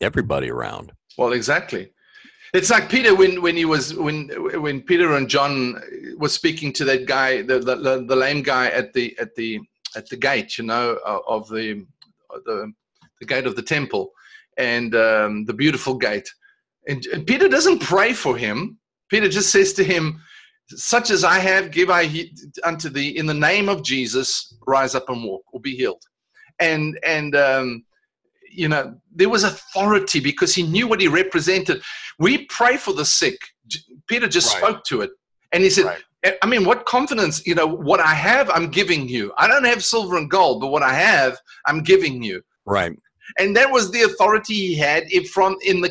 everybody around. Well, exactly. It's like Peter when, when he was when when Peter and John was speaking to that guy, the, the, the lame guy at the at the at the gate, you know, of the the, the gate of the temple, and um, the beautiful gate. And, and Peter doesn't pray for him. Peter just says to him, "Such as I have, give I unto thee. In the name of Jesus, rise up and walk, or be healed." and and um, you know there was authority because he knew what he represented. We pray for the sick. Peter just right. spoke to it, and he said. Right. Eh, I mean, what confidence, you know, what I have, I'm giving you. I don't have silver and gold, but what I have, I'm giving you. Right. And that was the authority he had from in the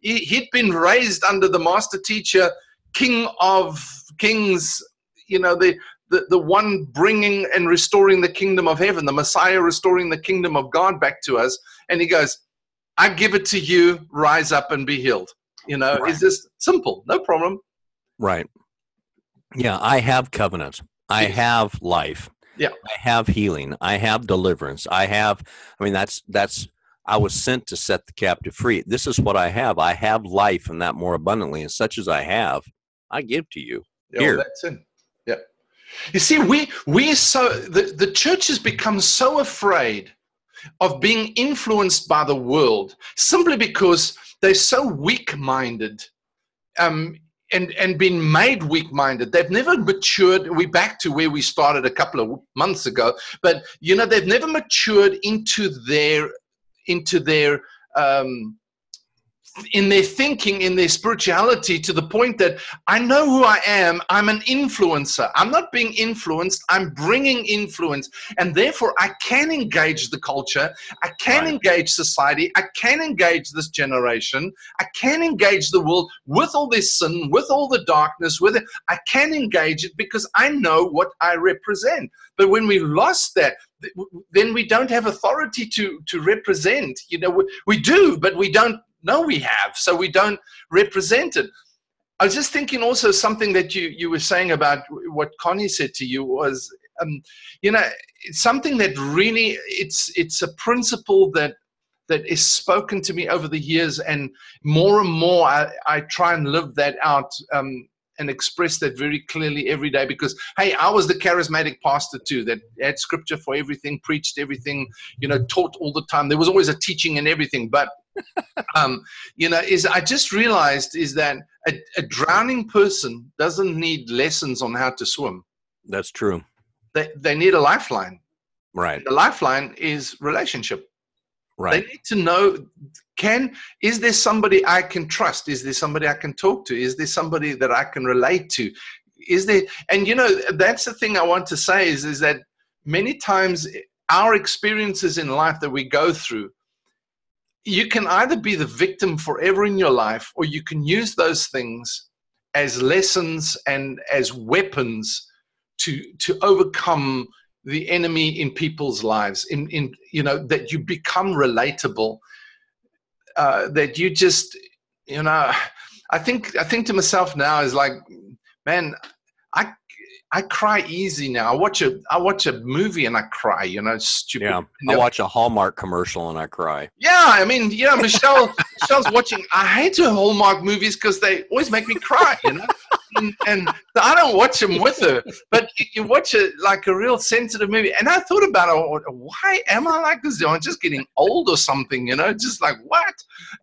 he'd been raised under the master teacher, king of kings, you know, the the, the one bringing and restoring the kingdom of heaven, the Messiah restoring the kingdom of God back to us. And he goes, I give it to you, rise up and be healed. You know, right. it's just simple, no problem. Right. Yeah, I have covenants. I have life. Yeah. I have healing. I have deliverance. I have I mean that's that's I was sent to set the captive free. This is what I have. I have life and that more abundantly, and such as I have, I give to you. Yeah, Here. Well, that's it. You see, we we so the, the church has become so afraid of being influenced by the world simply because they're so weak-minded um, and and been made weak-minded. They've never matured. We're back to where we started a couple of months ago, but you know they've never matured into their into their um, in their thinking, in their spirituality, to the point that I know who I am. I'm an influencer. I'm not being influenced, I'm bringing influence. And therefore, I can engage the culture. I can right. engage society. I can engage this generation. I can engage the world with all this sin, with all the darkness, with it. I can engage it because I know what I represent. But when we lost that, then we don't have authority to to represent you know we, we do but we don't no, we have. So we don't represent it. I was just thinking also something that you, you were saying about what Connie said to you was, um, you know, it's something that really, it's, it's a principle that, that is spoken to me over the years and more and more I, I try and live that out um, and express that very clearly every day because hey i was the charismatic pastor too that had scripture for everything preached everything you know taught all the time there was always a teaching and everything but um, you know, is I just realized is that a, a, drowning person doesn't need lessons on how to swim. That's true. They they need a lifeline. Right. The lifeline is relationship. Right. They need to know can is there somebody I can trust? Is there somebody I can talk to? Is there somebody that I can relate to? Is there and you know that's the thing I want to say is is that many times our experiences in life that we go through you can either be the victim forever in your life or you can use those things as lessons and as weapons to to overcome the enemy in people's lives in in you know that you become relatable uh, that you just you know i think i think to myself now is like man i I cry easy now. I watch a I watch a movie and I cry. You know, stupid. Yeah, I watch a Hallmark commercial and I cry. Yeah, I mean, yeah, Michelle <laughs> Michelle's watching. I hate her Hallmark movies because they always make me cry. You know, and, and, I don't watch them with her. But you watch it like a real sensitive movie, and I thought about it. Why am I like this? I'm just getting old or something. You know, just like what?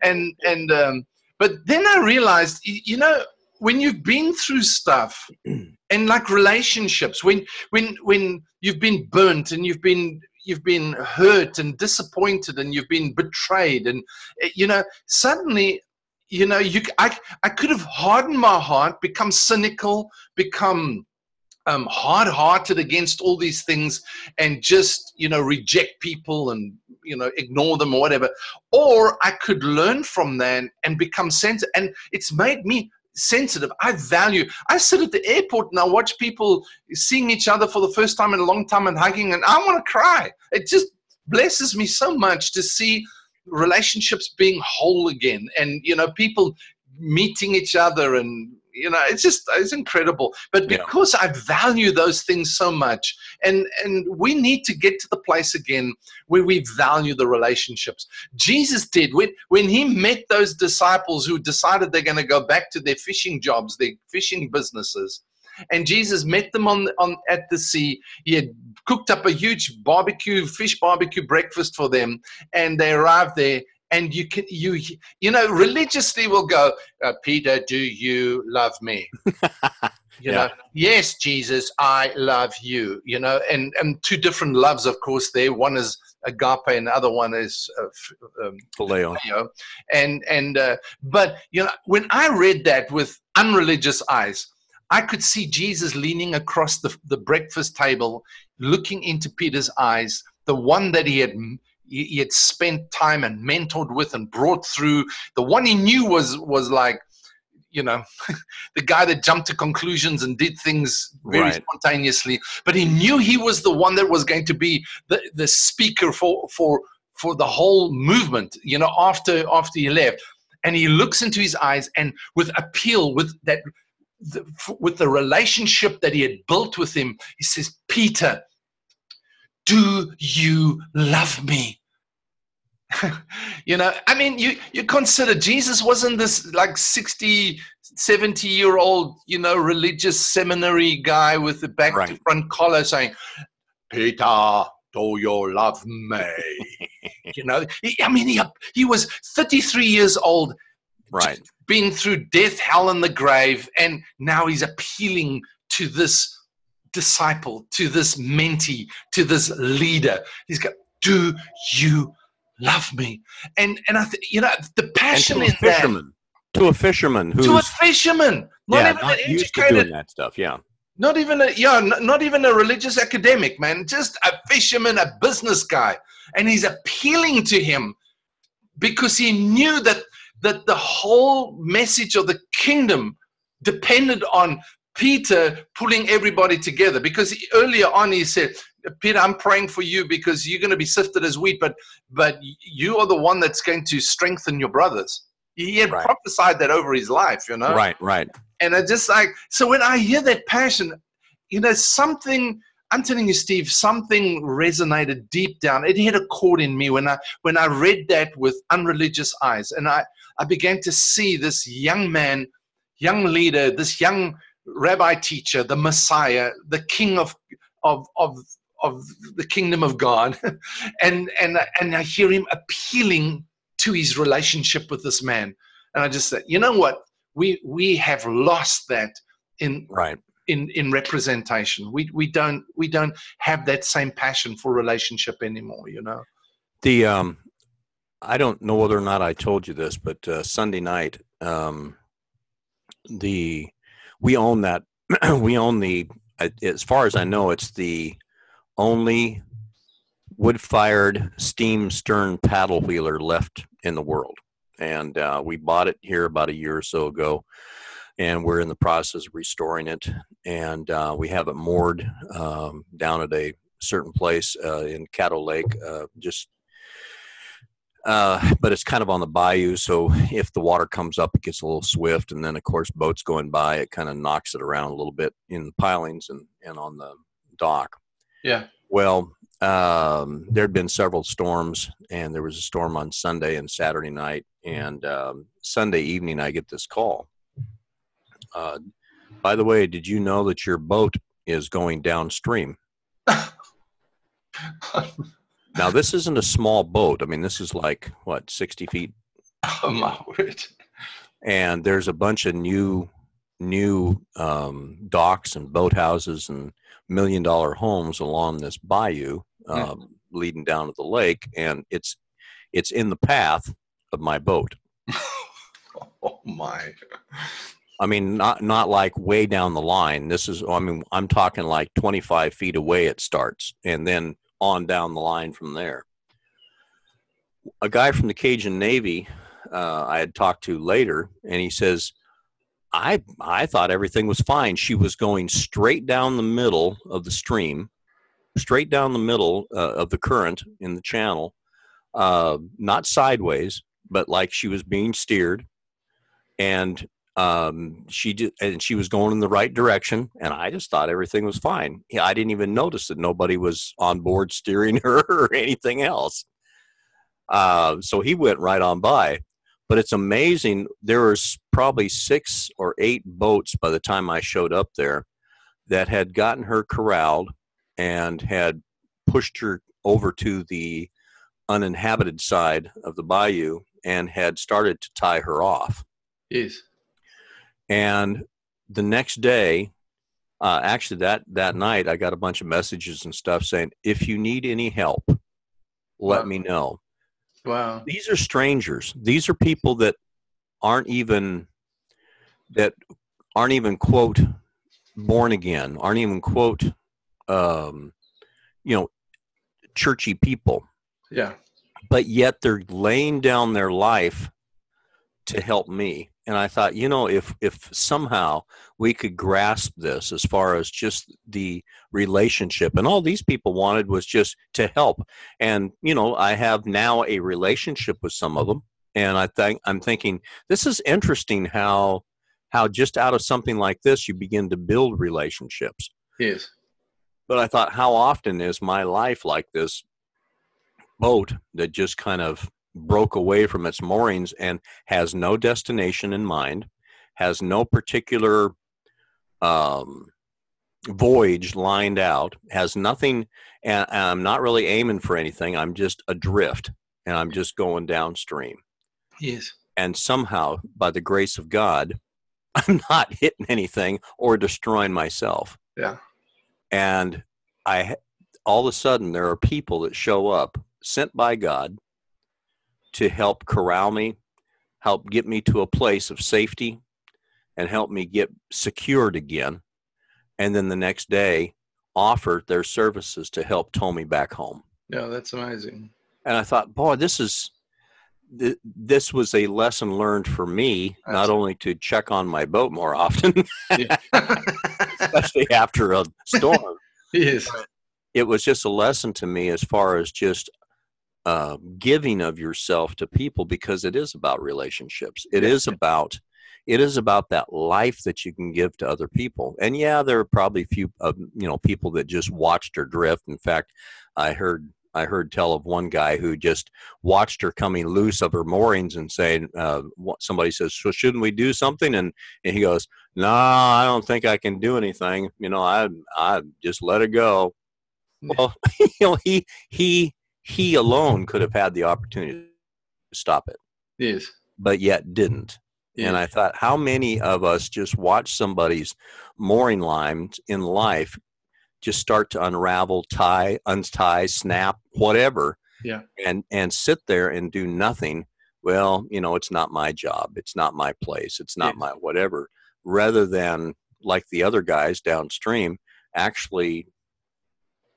And and um, but then I realized, you know, when you've been through stuff <clears throat> and like relationships, when when when you've been burnt and you've been you've been hurt and disappointed and you've been betrayed and eh, you know suddenly you know you I, I could have hardened my heart become cynical become um, hard-hearted against all these things and just you know reject people and you know ignore them or whatever. Or i could learn from that and become sensitive. And it's made me sensitive. I value i sit at the airport and i watch people seeing each other for the first time in a long time and hugging and i want to cry. It just blesses me so much to see relationships being whole again and you know people meeting each other and you know it's just it's incredible but because yeah. i value those things so much and and we need to get to the place again where we value the relationships jesus did when when he met those disciples who decided they're going to go back to their fishing jobs their fishing businesses and Jesus met them on, on at the sea. He had cooked up a huge barbecue, fish barbecue breakfast for them, and they arrived there and you can you you know religiously will go uh, peter do you love me <laughs> you yeah. know yes jesus i love you you know and and two different loves of course there one is agape and the other one is uh, um, phileo. and and uh, but you know when i read that with unreligious eyes I could see Jesus leaning across the, the breakfast table, looking into Peter's eyes, the one that he had he, had spent time and mentored with and brought through. The one he knew was was like, you know, <laughs> the guy that jumped to conclusions and did things very right. spontaneously. But he knew he was the one that was going to be the, the speaker for for for the whole movement. You know, after after he left, and he looks into his eyes and with appeal, with that. The, with the relationship that he had built with him, he says, Peter, do you love me? <laughs> you know, I mean, you, you consider Jesus wasn't this like 60, 70 year old, you know, religious seminary guy with the back right. to front collar saying, Peter, do you love me? <laughs> you know, he, I mean, he, he was 33 years old, right? Been through death, hell, and the grave, and now he's appealing to this disciple, to this mentee, to this leader. He's got, do you love me? And and I think you know the passion in fisherman, that. To a fisherman who's to a fisherman, not yeah, even not an educated, that stuff. Yeah. Not even a yeah, not even a religious academic man, just a fisherman, a business guy, and he's appealing to him because he knew that that the whole message of the kingdom depended on Peter pulling everybody together because he, earlier on he said, Peter, I'm praying for you because you're going to be sifted as wheat, but but you are the one that's going to strengthen your brothers. He had right. prophesied that over his life, you know. Right, right. And I just like so when I hear that passion, you know, something. I'm telling you, Steve, something resonated deep down. It hit a chord in me when I when I read that with unreligious eyes, and I I began to see this young man, young leader, this young rabbi teacher, the Messiah, the King of of of of the kingdom of God, <laughs> and and and I hear him appealing to his relationship with this man, and I just said, you know what, we we have lost that in right in in representation. We we don't we don't have that same passion for relationship anymore. You know, the um, I don't know whether or not I told you this, but uh, Sunday night, um, the we own that. <clears throat> we own the. As far as I know, it's the only wood-fired steam stern paddle wheeler left in the world, and uh, we bought it here about a year or so ago, and we're in the process of restoring it, and uh, we have it moored um, down at a certain place uh, in Caddo Lake, uh, just uh, but it's kind of on the bayou, so if the water comes up, it gets a little swift, and then of course boats going by, it kind of knocks it around a little bit in the pilings and and on the dock. Yeah. Well, um, there had been several storms, and there was a storm on Sunday and Saturday night, and um, Sunday evening I get this call. Uh, by the way, did you know that your boat is going downstream? <laughs> Now, this isn't a small boat. I mean, this is like what sixty feet. Oh my word! and there's a bunch of new new um, docks and boathouses and million dollar homes along this bayou uh, mm. leading down to the lake, and it's it's in the path of my boat. <laughs> oh my! I mean, not not like way down the line. This is, I mean, I'm talking like 25 feet away. It starts, and then on down the line from there. A guy from the Cajun Navy uh, I had talked to later, and he says, "I I thought everything was fine. She was going straight down the middle of the stream, straight down the middle uh, of the current in the channel, uh, not sideways, but like she was being steered, and um, she did, and she was going in the right direction, and I just thought everything was fine. I didn't even notice that nobody was on board steering <laughs> her or anything else. Uh, so he went right on by. But it's amazing. There was probably six or eight boats by the time I showed up there that had gotten her corralled and had pushed her over to the uninhabited side of the bayou and had started to tie her off. Yes. And the next day, uh, actually that that night, I got a bunch of messages and stuff saying, "If you need any help, let wow. me know." Wow. These are strangers. These are people that aren't even that aren't even quote born again. Aren't even quote um, you know churchy people. Yeah. But yet they're laying down their life to help me and I thought, you know, if if somehow we could grasp this as far as just the relationship, and all these people wanted was just to help, and you know, I have now a relationship with some of them, and I think I'm thinking this is interesting how how just out of something like this you begin to build relationships. Yes. But I thought, how often is my life like this boat that just kind of broke away from its moorings and has no destination in mind, has no particular um, voyage lined out, has nothing, and I'm not really aiming for anything. I'm just adrift and I'm just going downstream. Yes. And somehow, by the grace of God, <laughs> I'm not hitting anything or destroying myself. Yeah. And I, all of a sudden, there are people that show up sent by God to help corral me, help get me to a place of safety, and help me get secured again. And then the next day, offer their services to help tow me back home. Yeah, that's amazing. And I thought, boy, this is this was a lesson learned for me, Absolutely. not only to check on my boat more often, <laughs> <laughs> especially after a storm. yes. It was just a lesson to me as far as just uh, giving of yourself to people because it is about relationships. It is about it is about that life that you can give to other people. And yeah, there are probably a few uh, you know people that just watched her drift. In fact, I heard I heard tell of one guy who just watched her coming loose of her moorings and saying, uh, somebody says, so shouldn't we do something? And, and he goes, no, I don't think I can do anything. You know, I, I just let it go. Well, <laughs> you know, he, he, he alone could have had the opportunity to stop it. Yes. But yet didn't. Yes. And I thought, how many of us just watch somebody's mooring lines in life just start to unravel, tie, untie, snap, whatever, yeah, and and sit there and do nothing. Well, you know, it's not my job. It's not my place. It's not my whatever. Rather than like the other guys downstream, actually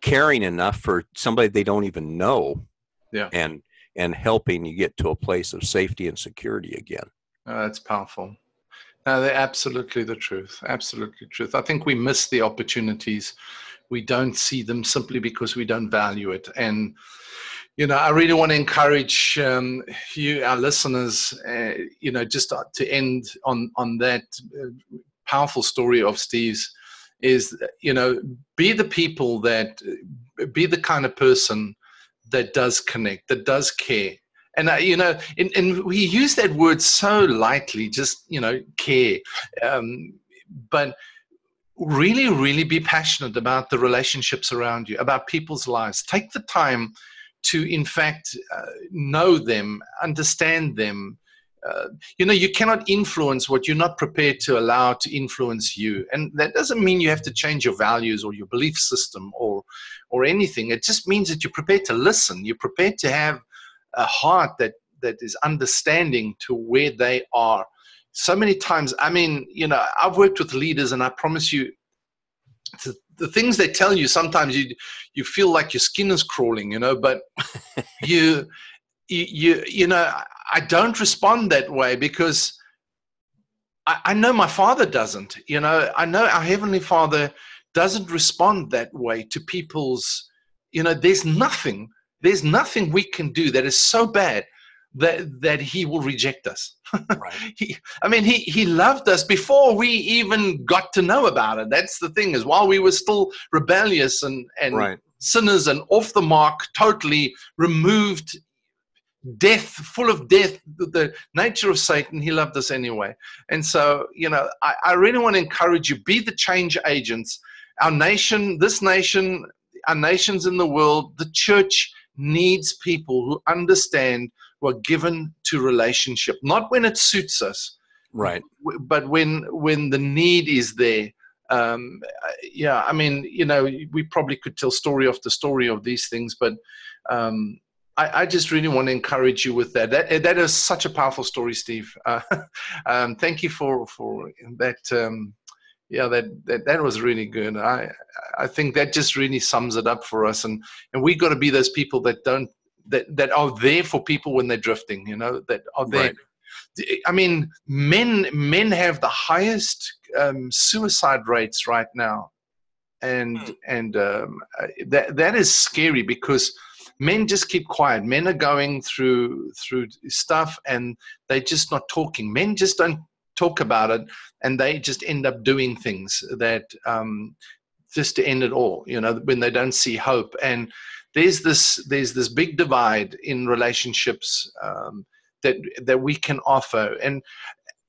caring enough for somebody they don't even know yeah. and and helping you get to a place of safety and security again. Oh, that's powerful. No they're absolutely the truth absolutely truth. I think we miss the opportunities. We don't see them simply because we don't value it. And you know i really want to encourage um, you our listeners uh, you know just to end on on that uh, powerful story of steve's is you know be the people that be the kind of person that does connect that does care. And uh, you know and, and we use that word so lightly just you know care. Um, but really really be passionate about the relationships around you about people's lives. Take the time to in fact uh, know them understand them uh, you know you cannot influence what you're not prepared to allow to influence you. And that doesn't mean you have to change your values or your belief system or or anything. It just means that you're prepared to listen. You're prepared to have a heart that that is understanding to where they are. So many times i mean you know i've worked with leaders and i promise you the, the things they tell you sometimes you you feel like your skin is crawling you know but <laughs> you you, you you know I don't respond that way because I, I know my father doesn't. You know, I know our heavenly Father doesn't respond that way to people's. You know, there's nothing. There's nothing we can do that is so bad that that he will reject us. <laughs> Right. he, I mean, he he loved us before we even got to know about it. That's the thing is while we were still rebellious and and right. sinners and off the mark, totally removed death, full of death, the nature of Satan, he loved us anyway. And so, you know, I, I really want to encourage you be the change agents. Our nation, this nation, our nations in the world, the church needs people who understand we're given to relationship, not when it suits us, right? But when when the need is there. Um, yeah, I mean, you know, we probably could tell story after story of these things, but um, I, I, just really want to encourage you with that. That that is such a powerful story, Steve. Uh, <laughs> um, thank you for for that. Um, yeah, that, that that was really good. I I think that just really sums it up for us, and and we got to be those people that don't that that are there for people when they're drifting. You know, that are there. Right. I mean, men men have the highest um, suicide rates right now, and mm. and um, uh, that that is scary because men just keep quiet men are going through through stuff and they're just not talking men just don't talk about it and they just end up doing things that um, just to end it all you know when they don't see hope and there's this there's this big divide in relationships um, that that we can offer and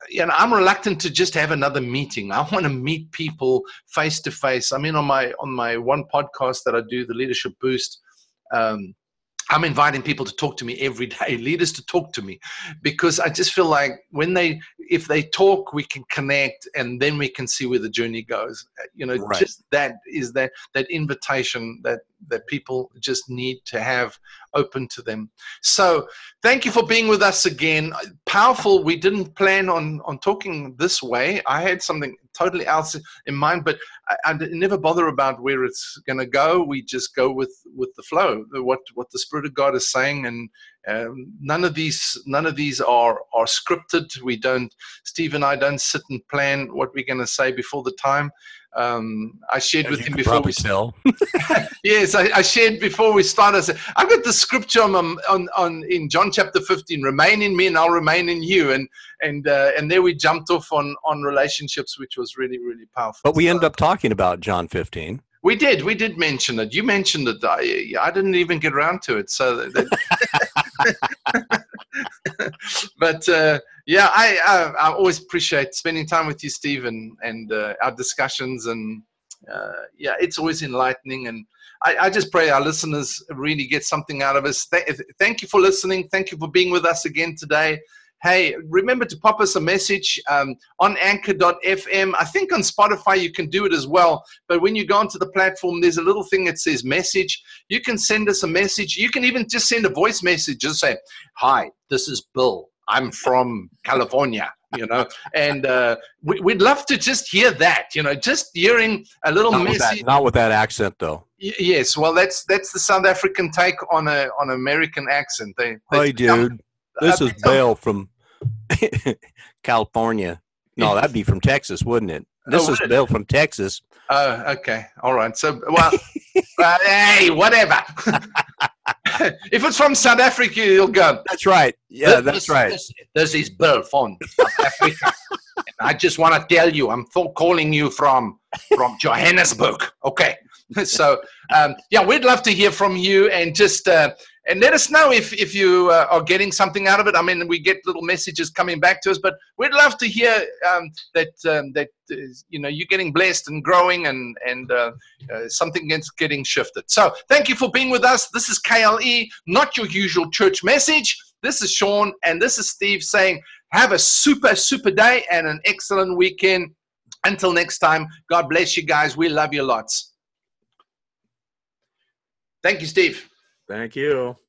you know, I'm reluctant to just have another meeting. I want to meet people face to face. I mean, on my on my one podcast that I do, the Leadership Boost, um, I'm inviting people to talk to me every day, <laughs> leaders to talk to me, because I just feel like when they, if they talk, we can connect, and then we can see where the journey goes. You know, right. just that is that that invitation that that people just need to have open to them. So, thank you for being with us again. Powerful. We didn't plan on on talking this way. I had something totally else in mind, but I, I never bother about where it's going to go. We just go with with the flow, what what the Spirit of God is saying, and um, none of these none of these are are scripted. We don't. Steve and I don't sit and plan what we're going to say before the time. Um, I shared As with him before we tell. <laughs> yes, I, I, shared before we started. I said, I've got the scripture on, on, on in John chapter 15, remain in me and I'll remain in you. And and uh, and there we jumped off on on relationships, which was really, really powerful. But we end up talking about John 15. We did. We did mention it. You mentioned it. I, I didn't even get around to it. So that, <laughs> but uh, yeah, I, I, I always appreciate spending time with you, Steve, and and uh, our discussions. And uh, yeah, it's always enlightening. And I, I, just pray our listeners really get something out of us. Th- thank you for listening. Thank you for being with us again today hey, remember to pop us a message um, on anchor.fm. I think on Spotify you can do it as well. But when you go onto the platform, there's a little thing that says message. You can send us a message. You can even just send a voice message. Just say, hi, this is Bill. I'm from California, you know, and uh, we, would love to just hear that, you know, just hearing a little not message. With that, not with that accent, though. Y- yes, well, that's that's the South African take on a on American accent. They, they hey, dude. This is Bill from <laughs> California. No, that'd be from Texas, wouldn't it? This oh, is Bill from Texas. Oh, okay. All right. So, well, <laughs> uh, hey, whatever. <laughs> if it's from South Africa, you'll go. That's right. Yeah, this, that's right. This, this, is Bill from South Africa. I just want to tell you, I'm calling you from from Johannesburg. Okay. so um, yeah, we'd love to hear from you and just uh, and let us know if, if you uh, are getting something out of it. I mean, we get little messages coming back to us, but we'd love to hear um, that um, that uh, you know you're getting blessed and growing, and and uh, uh, something is getting shifted. So thank you for being with us. This is KLE, not your usual church message. This is Sean, and this is Steve saying, have a super super day and an excellent weekend. Until next time, God bless you guys. We love you lots. Thank you, Steve. Thank you.